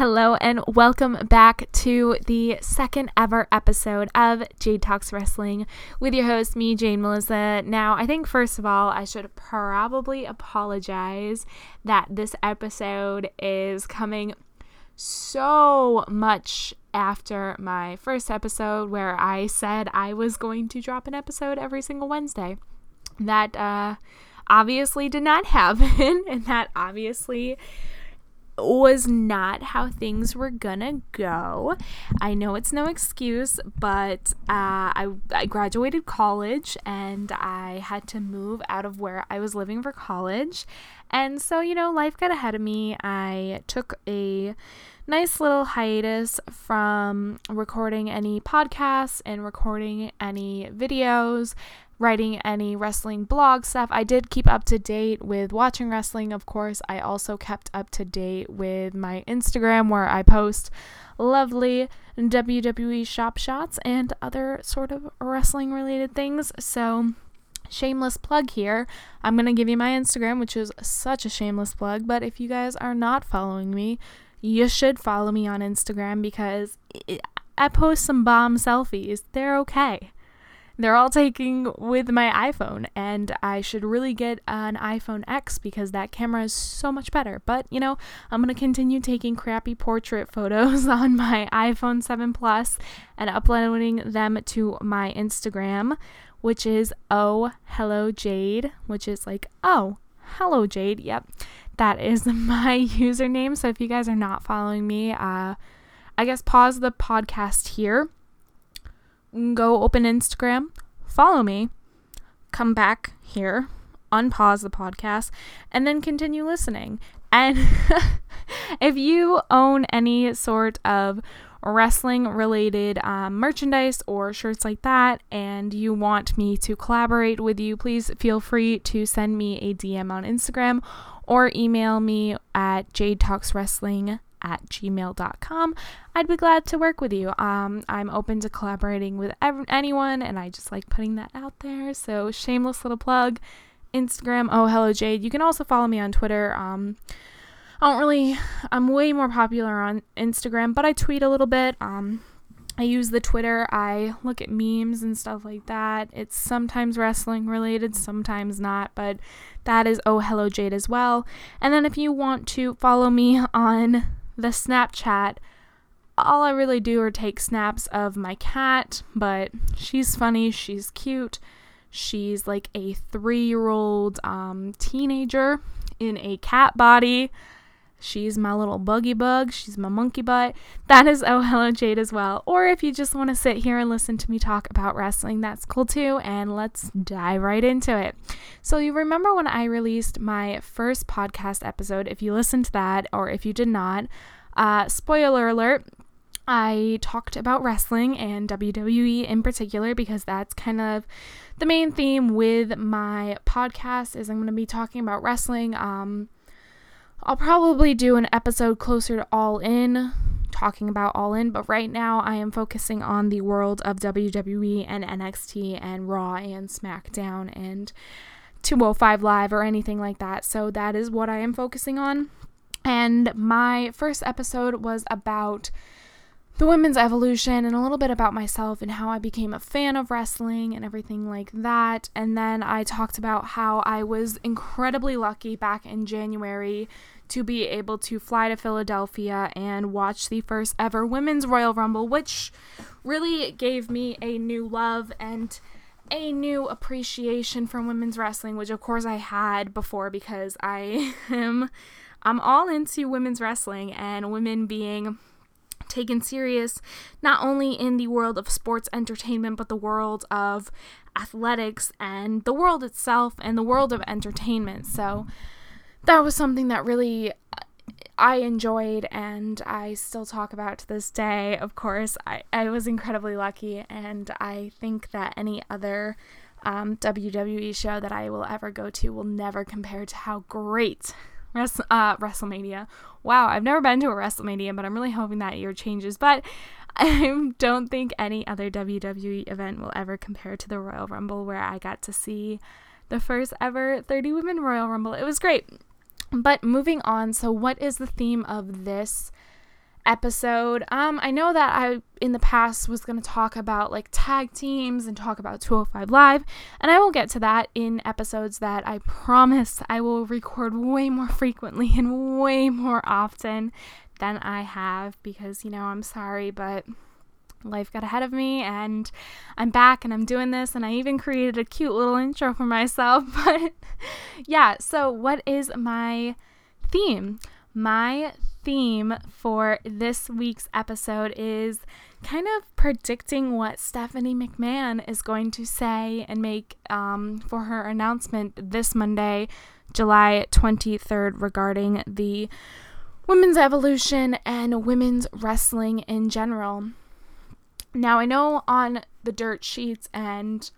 hello, and welcome back to the second ever episode of Jade Talks Wrestling with your host, me, Jade Melissa. Now, I think first of all, I should probably apologize that this episode is coming so much after my first episode where I said I was going to drop an episode every single Wednesday. That uh, obviously did not happen, and that obviously was not how things were gonna go. I know it's no excuse, but uh, I, I graduated college and I had to move out of where I was living for college. And so, you know, life got ahead of me. I took a nice little hiatus from recording any podcasts and recording any videos, writing any wrestling blog stuff. I did keep up to date with watching wrestling, of course. I also kept up to date with my Instagram where I post lovely WWE shop shots and other sort of wrestling related things. So, shameless plug here. I'm going to give you my Instagram, which is such a shameless plug, but if you guys are not following me, you should follow me on Instagram because I post some bomb selfies. They're okay. They're all taking with my iPhone, and I should really get an iPhone X because that camera is so much better. But you know, I'm gonna continue taking crappy portrait photos on my iPhone 7 Plus and uploading them to my Instagram, which is oh hello Jade, which is like oh hello Jade. Yep, that is my username. So if you guys are not following me, uh, I guess pause the podcast here go open Instagram, follow me, come back here, unpause the podcast, and then continue listening. And if you own any sort of wrestling related um, merchandise or shirts like that, and you want me to collaborate with you, please feel free to send me a DM on Instagram or email me at Jade Talks Wrestling at gmail.com. I'd be glad to work with you. Um, I'm open to collaborating with ev- anyone, and I just like putting that out there. So, shameless little plug Instagram, oh, hello, Jade. You can also follow me on Twitter. Um, I don't really, I'm way more popular on Instagram, but I tweet a little bit. Um, I use the Twitter. I look at memes and stuff like that. It's sometimes wrestling related, sometimes not, but that is Oh Hello Jade as well. And then if you want to follow me on the Snapchat, all I really do are take snaps of my cat, but she's funny, she's cute. She's like a three year old um, teenager in a cat body. She's my little buggy bug. She's my monkey butt. That is Oh Hello Jade as well. Or if you just want to sit here and listen to me talk about wrestling, that's cool too. And let's dive right into it. So, you remember when I released my first podcast episode? If you listened to that, or if you did not, uh, spoiler alert, I talked about wrestling and WWE in particular because that's kind of the main theme with my podcast is I'm going to be talking about wrestling. Um, I'll probably do an episode closer to All In, talking about All In, but right now I am focusing on the world of WWE and NXT and Raw and SmackDown and 205 Live or anything like that. So that is what I am focusing on. And my first episode was about the women's evolution and a little bit about myself and how I became a fan of wrestling and everything like that. And then I talked about how I was incredibly lucky back in January to be able to fly to Philadelphia and watch the first ever Women's Royal Rumble, which really gave me a new love and a new appreciation for women's wrestling, which of course I had before because I am I'm all into women's wrestling and women being taken serious not only in the world of sports entertainment but the world of athletics and the world itself and the world of entertainment so that was something that really I enjoyed and I still talk about to this day. Of course, I, I was incredibly lucky, and I think that any other um, WWE show that I will ever go to will never compare to how great Res- uh, WrestleMania. Wow, I've never been to a WrestleMania, but I'm really hoping that year changes. But I don't think any other WWE event will ever compare to the Royal Rumble, where I got to see the first ever 30 women Royal Rumble. It was great. But moving on, so what is the theme of this episode. Um, I know that I in the past was going to talk about like tag teams and talk about 205 Live, and I will get to that in episodes that I promise I will record way more frequently and way more often than I have because, you know, I'm sorry, but life got ahead of me and I'm back and I'm doing this and I even created a cute little intro for myself. But yeah, so what is my theme? My theme for this week's episode is kind of predicting what Stephanie McMahon is going to say and make um, for her announcement this Monday, July 23rd, regarding the women's evolution and women's wrestling in general. Now, I know on the dirt sheets and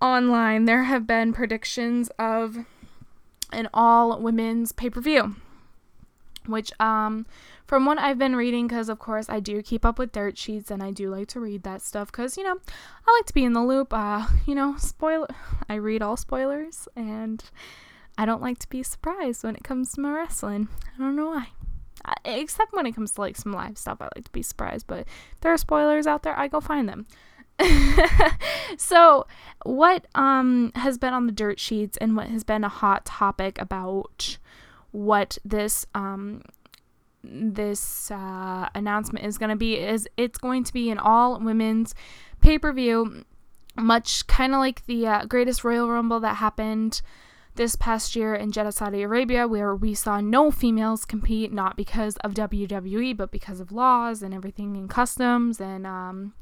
online there have been predictions of an all women's pay per view which um from what I've been reading cuz of course I do keep up with dirt sheets and I do like to read that stuff cuz you know I like to be in the loop uh you know spoiler I read all spoilers and I don't like to be surprised when it comes to my wrestling. I don't know why. Except when it comes to like some live stuff I like to be surprised but if there are spoilers out there I go find them. So what um has been on the dirt sheets and what has been a hot topic about what this um, this uh, announcement is going to be is it's going to be an all women's pay per view, much kind of like the uh, greatest Royal Rumble that happened this past year in Jeddah, Saudi Arabia, where we saw no females compete, not because of WWE, but because of laws and everything and customs. And, um,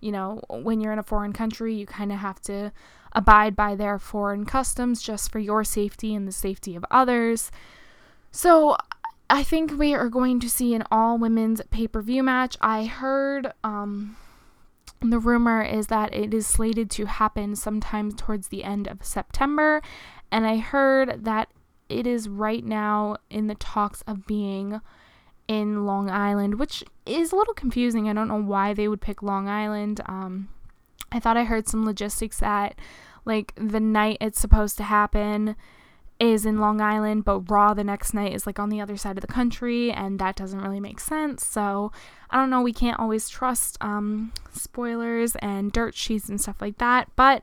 you know, when you're in a foreign country, you kind of have to abide by their foreign customs just for your safety and the safety of others. So I think we are going to see an all women's pay per view match. I heard um, the rumor is that it is slated to happen sometime towards the end of September. And I heard that it is right now in the talks of being in Long Island, which is a little confusing. I don't know why they would pick Long Island. Um, I thought I heard some logistics that, like, the night it's supposed to happen, is in Long Island, but Raw the next night is like on the other side of the country, and that doesn't really make sense. So I don't know. We can't always trust um, spoilers and dirt sheets and stuff like that, but.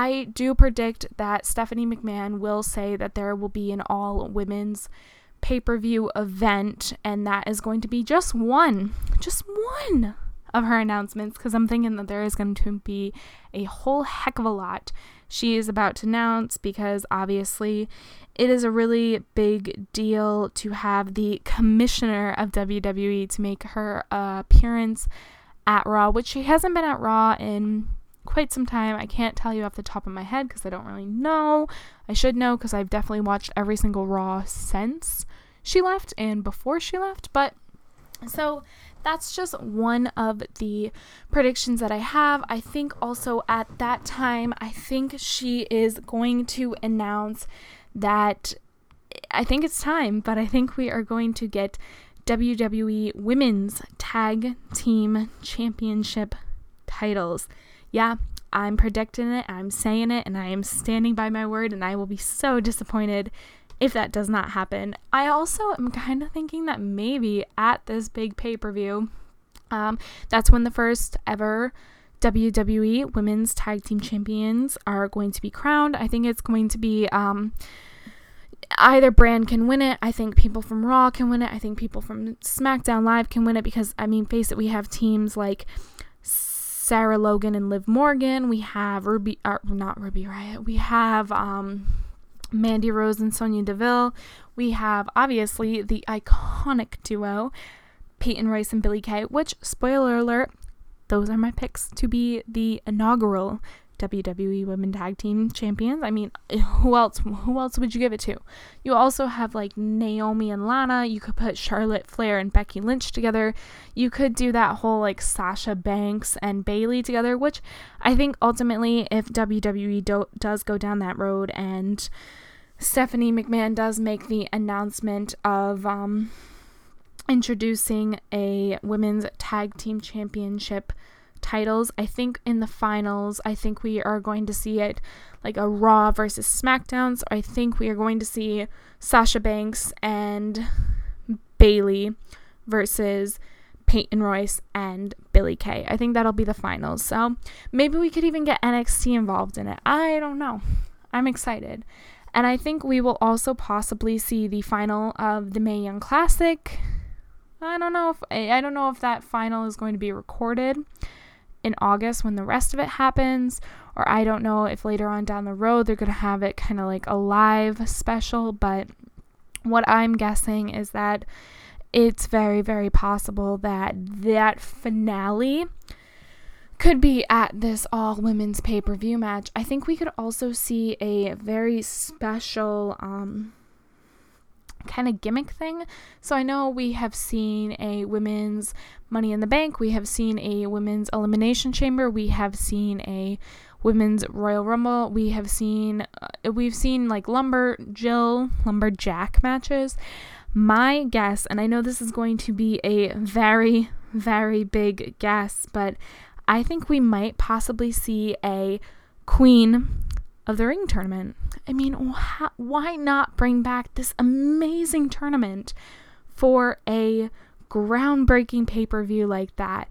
I do predict that Stephanie McMahon will say that there will be an all women's pay per view event, and that is going to be just one, just one of her announcements because I'm thinking that there is going to be a whole heck of a lot she is about to announce because obviously it is a really big deal to have the commissioner of WWE to make her appearance at Raw, which she hasn't been at Raw in quite some time. I can't tell you off the top of my head because I don't really know. I should know because I've definitely watched every single Raw since she left and before she left, but so that's just one of the predictions that I have. I think also at that time, I think she is going to announce that I think it's time, but I think we are going to get WWE Women's Tag Team Championship titles. Yeah, I'm predicting it, I'm saying it, and I am standing by my word, and I will be so disappointed if that does not happen. I also am kind of thinking that maybe at this big pay per view, um, that's when the first ever WWE Women's Tag Team Champions are going to be crowned. I think it's going to be um, either brand can win it. I think people from Raw can win it. I think people from SmackDown Live can win it because, I mean, face it, we have teams like Sarah Logan and Liv Morgan. We have Ruby, uh, not Ruby Riott. We have um, Mandy Rose and Sonya Deville. We have obviously the iconic duo Peyton Royce and Billie Kay, which, spoiler alert, those are my picks to be the inaugural WWE Women Tag Team Champions. I mean, who else? Who else would you give it to? You also have like Naomi and Lana. You could put Charlotte Flair and Becky Lynch together. You could do that whole like Sasha Banks and Bayley together, which I think ultimately, if WWE do- does go down that road and Stephanie McMahon does make the announcement of um, introducing a women's tag team championship titles. I think in the finals, I think we are going to see it like a Raw versus SmackDown. So I think we are going to see Sasha Banks and Bayley versus Peyton Royce and Billie Kay. I think that'll be the finals. So maybe we could even get NXT involved in it. I don't know. I'm excited. And I think we will also possibly see the final of the Mae Young Classic. I don't know if I don't know if that final is going to be recorded in August when the rest of it happens or I don't know if later on down the road they're going to have it kind of like a live special, but what I'm guessing is that it's very, very possible that that finale could be at this all women's pay per view match. I think we could also see a very special um, kind of gimmick thing. So I know we have seen a women's Money in the Bank, we have seen a women's Elimination Chamber, we have seen a women's Royal Rumble, we have seen uh, we've seen like lumber Jill lumberjack matches. My guess, and I know this is going to be a very, very big guess, but I think we might possibly see a Queen of the Ring tournament. I mean, wh- why not bring back this amazing tournament for a groundbreaking pay per view like that?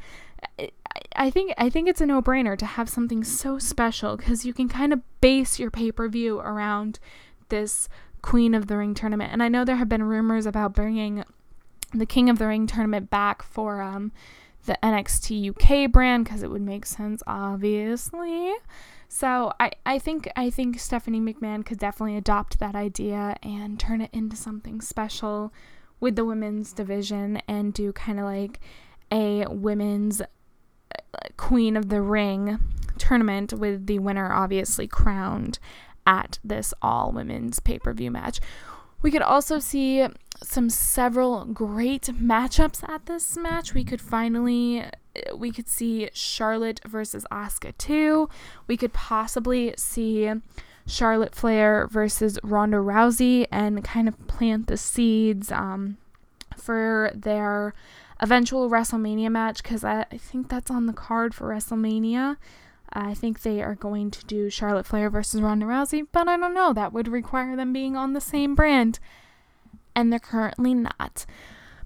I think I think it's a no-brainer to have something so special because you can kind of base your pay-per-view around this Queen of the Ring tournament. And I know there have been rumors about bringing the King of the Ring tournament back for um, the NXT UK brand because it would make sense, obviously. So I, I think I think Stephanie McMahon could definitely adopt that idea and turn it into something special with the women's division and do kind of like a women's uh, Queen of the Ring tournament with the winner obviously crowned at this all women's pay per view match. We could also see some several great matchups at this match. We could finally we could see Charlotte versus Asuka too. We could possibly see Charlotte Flair versus Ronda Rousey and kind of plant the seeds um, for their eventual WrestleMania match because I, I think that's on the card for WrestleMania. I think they are going to do Charlotte Flair versus Ronda Rousey, but I don't know. That would require them being on the same brand, and they're currently not.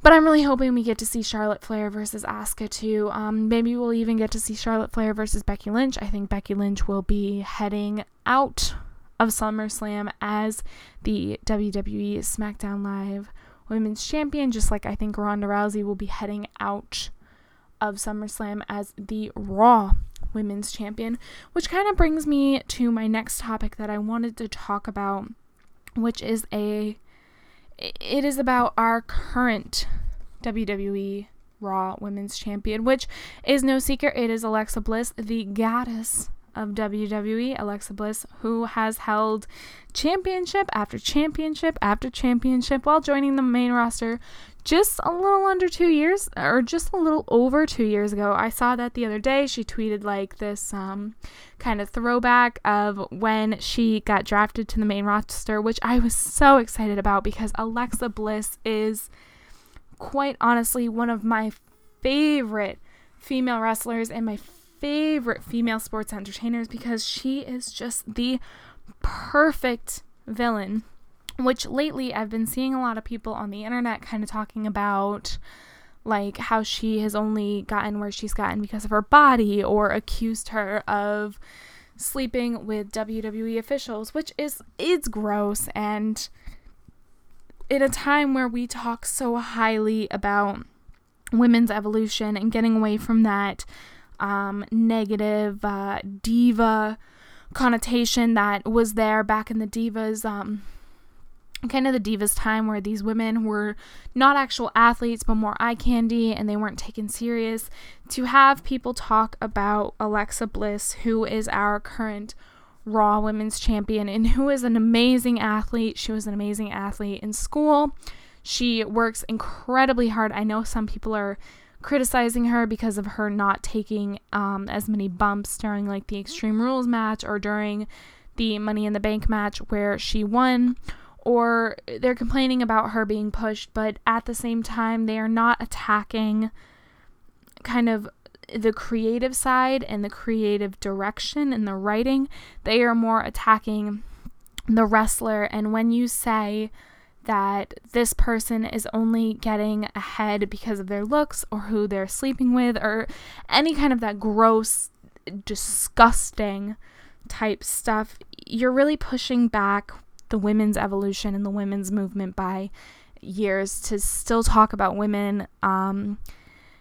But I'm really hoping we get to see Charlotte Flair versus Asuka too. Um, maybe we'll even get to see Charlotte Flair versus Becky Lynch. I think Becky Lynch will be heading out of SummerSlam as the WWE SmackDown Live Women's Champion, just like I think Ronda Rousey will be heading out of SummerSlam as the Raw Women's Champion, which kind of brings me to my next topic that I wanted to talk about, which is a it is about our current WWE Raw Women's Champion, which is no secret. It is Alexa Bliss, the goddess of WWE, Alexa Bliss, who has held championship after championship after championship while joining the main roster just a little under two years, or just a little over two years ago. I saw that the other day. She tweeted like this um, kind of throwback of when she got drafted to the main roster, which I was so excited about because Alexa Bliss is quite honestly one of my favorite female wrestlers and my favorite female sports entertainers because she is just the perfect villain. Which lately I've been seeing a lot of people on the internet kind of talking about like how she has only gotten where she's gotten because of her body or accused her of sleeping with WWE officials, which is it's gross and in a time where we talk so highly about women's evolution and getting away from that um, negative uh, diva connotation that was there back in the divas um, kind of the divas time where these women were not actual athletes but more eye candy and they weren't taken serious to have people talk about Alexa Bliss who is our current Raw Women's Champion and who is an amazing athlete. She was an amazing athlete in school. She works incredibly hard. I know some people are criticizing her because of her not taking um, as many bumps during like the Extreme Rules match or during the Money in the Bank match where she won, or they're complaining about her being pushed, but at the same time, they are not attacking kind of the creative side and the creative direction and the writing. They are more attacking the wrestler. And when you say that this person is only getting ahead because of their looks or who they're sleeping with or any kind of that gross, disgusting type stuff, you're really pushing back the women's evolution and the women's movement by years to still talk about women um,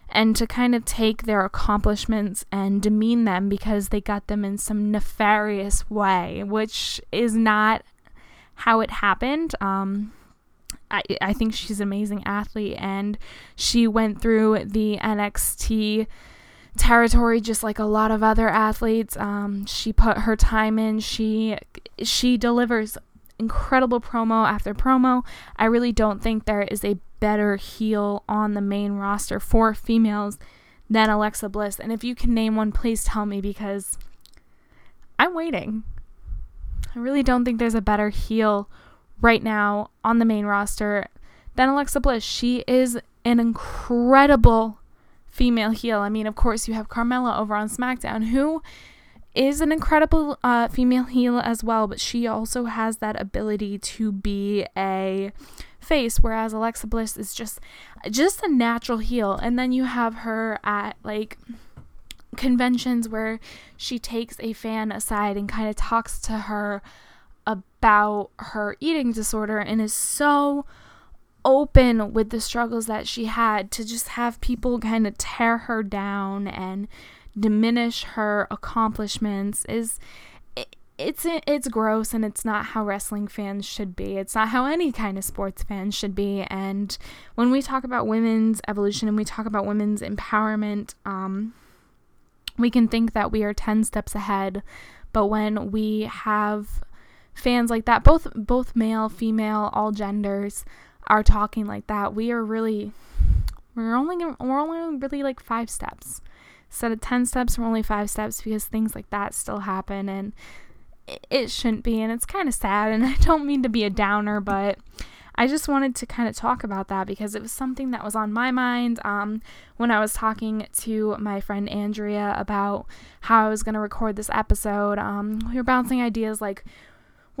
and to kind of take their accomplishments and demean them because they got them in some nefarious way, which is not how it happened. Um, I, I think she's an amazing athlete and she went through the NXT territory just like a lot of other athletes. Um, she put her time in. She she delivers incredible promo after promo. I really don't think there is a better heel on the main roster for females than Alexa Bliss. And if you can name one, please tell me because I'm waiting. I really don't think there's a better heel right now on the main roster than Alexa Bliss. She is an incredible female heel. I mean, of course, you have Carmella over on SmackDown, who is an incredible uh, female heel as well, but she also has that ability to be a face, whereas Alexa Bliss is just just a natural heel. And then you have her at like conventions where she takes a fan aside and kind of talks to her about her eating disorder and is so open with the struggles that she had to just have people kind of tear her down and diminish her accomplishments is it, it's it's gross and it's not how wrestling fans should be. It's not how any kind of sports fans should be. And when we talk about women's evolution and we talk about women's empowerment, um, we can think that we are 10 steps ahead, but when we have fans like that, both both male, female, all genders are talking like that, we are really we're only we're only really like 5 steps. Instead of 10 steps, we're only 5 steps because things like that still happen and it shouldn't be and it's kind of sad and I don't mean to be a downer, but I just wanted to kind of talk about that because it was something that was on my mind um, when I was talking to my friend Andrea about how I was going to record this episode. Um, we were bouncing ideas like,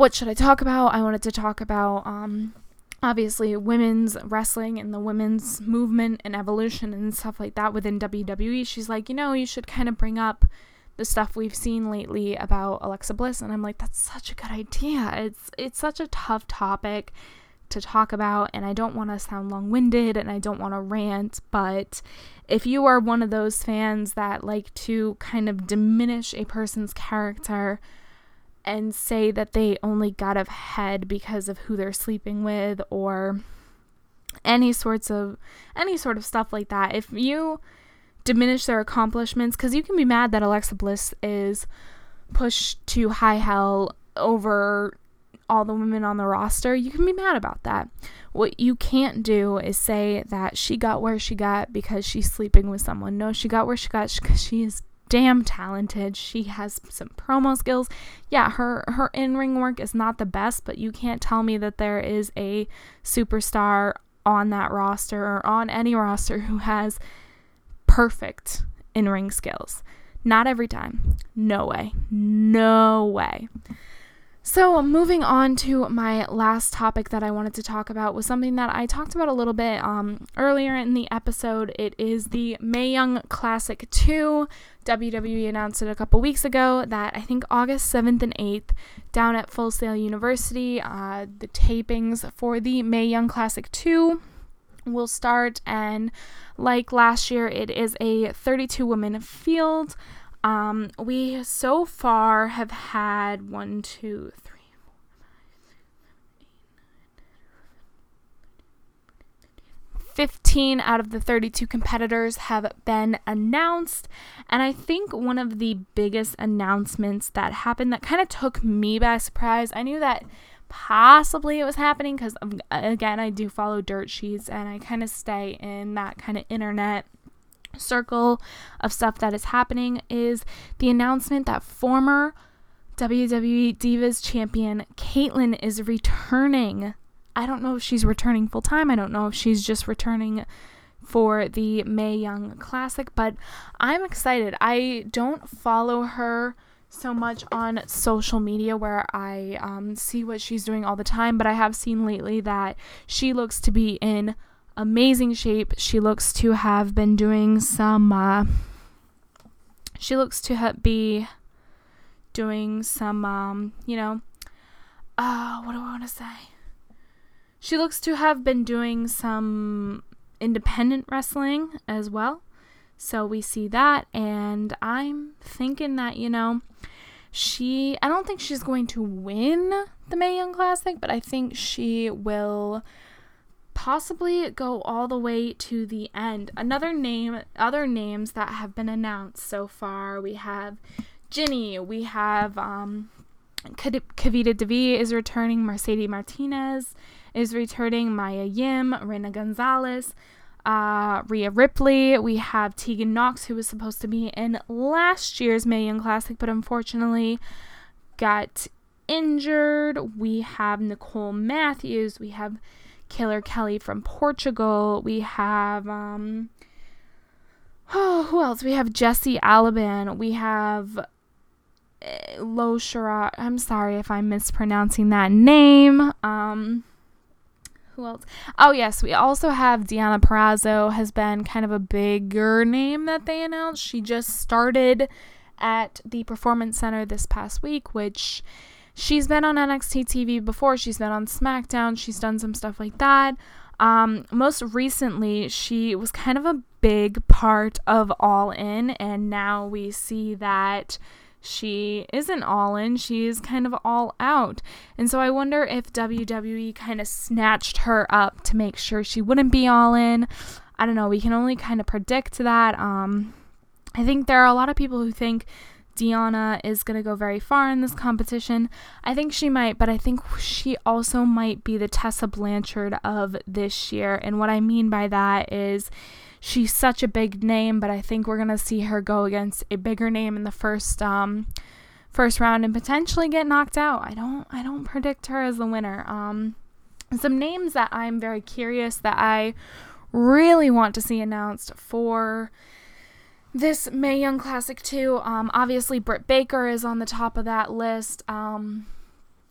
what should I talk about? I wanted to talk about, um, obviously, women's wrestling and the women's movement and evolution and stuff like that within WWE. She's like, you know, you should kind of bring up the stuff we've seen lately about Alexa Bliss and I'm like that's such a good idea. It's it's such a tough topic to talk about, and I don't want to sound long winded and I don't want to rant, but if you are one of those fans that like to kind of diminish a person's character and say that they only got ahead because of who they're sleeping with or any sorts of any sort of stuff like that if you diminish their accomplishments because you can be mad that alexa bliss is pushed to high hell over all the women on the roster, you can be mad about that. What you can't do is say that she got where she got because she's sleeping with someone. No, she got where she got because she is damn talented. She has some promo skills. Yeah, her her in-ring work is not the best, but you can't tell me that there is a superstar on that roster or on any roster who has perfect in-ring skills. Not every time. No way. No way. So, moving on to my last topic that I wanted to talk about was something that I talked about a little bit um, earlier in the episode. It is the Mae Young Classic 2. WWE announced it a couple weeks ago that I think August 7th and 8th down at Full Sail University, uh, the tapings for the Mae Young Classic 2 will start. And like last year, it is a 32 woman field. Um, we so far have had one, two, three, 15 out of the 32 competitors have been announced. And I think one of the biggest announcements that happened that kind of took me by surprise, I knew that possibly it was happening because, um, again, I do follow dirt sheets and I kind of stay in that kind of internet circle of stuff that is happening is the announcement that former WWE Divas champion Kaitlyn is returning. I don't know if she's returning full time. I don't know if she's just returning for the Mae Young Classic, but I'm excited. I don't follow her so much on social media where I um, see what she's doing all the time, but I have seen lately that she looks to be in amazing shape. She looks to have been doing some. Uh, she looks to ha- be doing some, um, you know, uh, what do I want to say? She looks to have been doing some independent wrestling as well. So we see that, and I'm thinking that, you know, she, I don't think she's going to win the Mae Young Classic, but I think she will possibly go all the way to the end. Another name, other names that have been announced so far, we have Jinny, we have um, Kavita Devi is returning, Mercedes Martinez is returning, Mia Yim, Reina Gonzalez, uh, Rhea Ripley. We have Tegan Nox, who was supposed to be in last year's Mae Young Classic, but unfortunately got injured. We have Nicole Matthews. We have Killer Kelly from Portugal. We have um oh, who else? We have Jessie Elaban. We have eh, Lo Sharat. I'm sorry if I'm mispronouncing that name. Um who else? Oh yes, we also have Deonna Purrazzo has been kind of a bigger name that they announced. She just started at the Performance Center this past week, which she's been on NXT TV before. She's been on SmackDown. She's done some stuff like that. Um, most recently, she was kind of a big part of All In, and now we see that she isn't all in, she's kind of all out. And so I wonder if WWE kind of snatched her up to make sure she wouldn't be all in. I don't know, we can only kind of predict that. Um, I think there are a lot of people who think Deonna is going to go very far in this competition. I think she might, but I think she also might be the Tessa Blanchard of this year. And what I mean by that is she's such a big name, but I think we're going to see her go against a bigger name in the first um first round and potentially get knocked out. I don't I don't predict her as the winner. Um some names that I'm very curious that I really want to see announced for this Mae Young Classic too. Um, obviously, Britt Baker is on the top of that list. Um,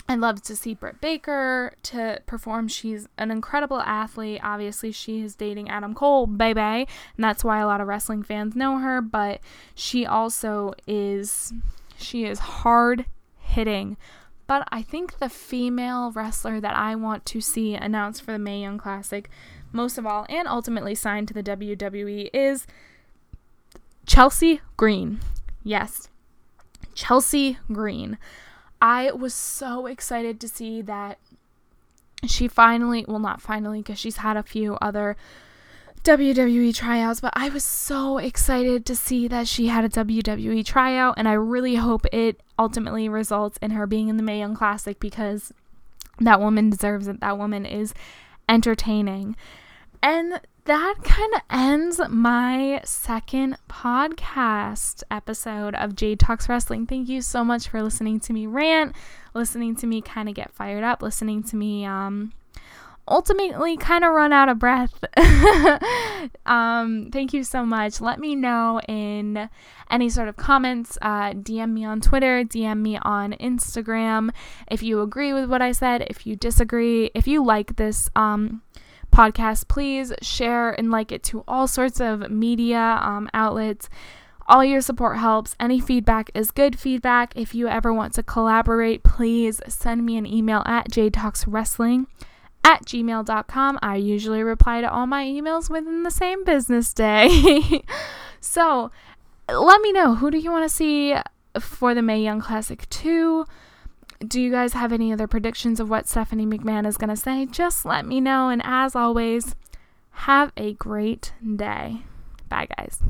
I love to see Britt Baker to perform. She's an incredible athlete. Obviously, she is dating Adam Cole, baby, and that's why a lot of wrestling fans know her. But she also is she is hard hitting. But I think the female wrestler that I want to see announced for the Mae Young Classic, most of all, and ultimately signed to the WWE, is Chelsea Green. Yes, Chelsea Green. I was so excited to see that she finally, well, not finally, because she's had a few other WWE tryouts, but I was so excited to see that she had a WWE tryout, and I really hope it ultimately results in her being in the Mae Young Classic because that woman deserves it. That woman is entertaining. And that kind of ends my second podcast episode of Jade Talks Wrestling. Thank you so much for listening to me rant, listening to me kind of get fired up, listening to me um ultimately kind of run out of breath. um, thank you so much. Let me know in any sort of comments. Uh, DM me on Twitter, DM me on Instagram if you agree with what I said, if you disagree, if you like this um, podcast, please share and like it to all sorts of media um, outlets. All your support helps. Any feedback is good feedback. If you ever want to collaborate, please send me an email at jtalkswrestling at gmail.com. I usually reply to all my emails within the same business day. so let me know who do you want to see for the Mae Young Classic 2? Do you guys have any other predictions of what Stephanie McMahon is going to say? Just let me know. And as always, have a great day. Bye, guys.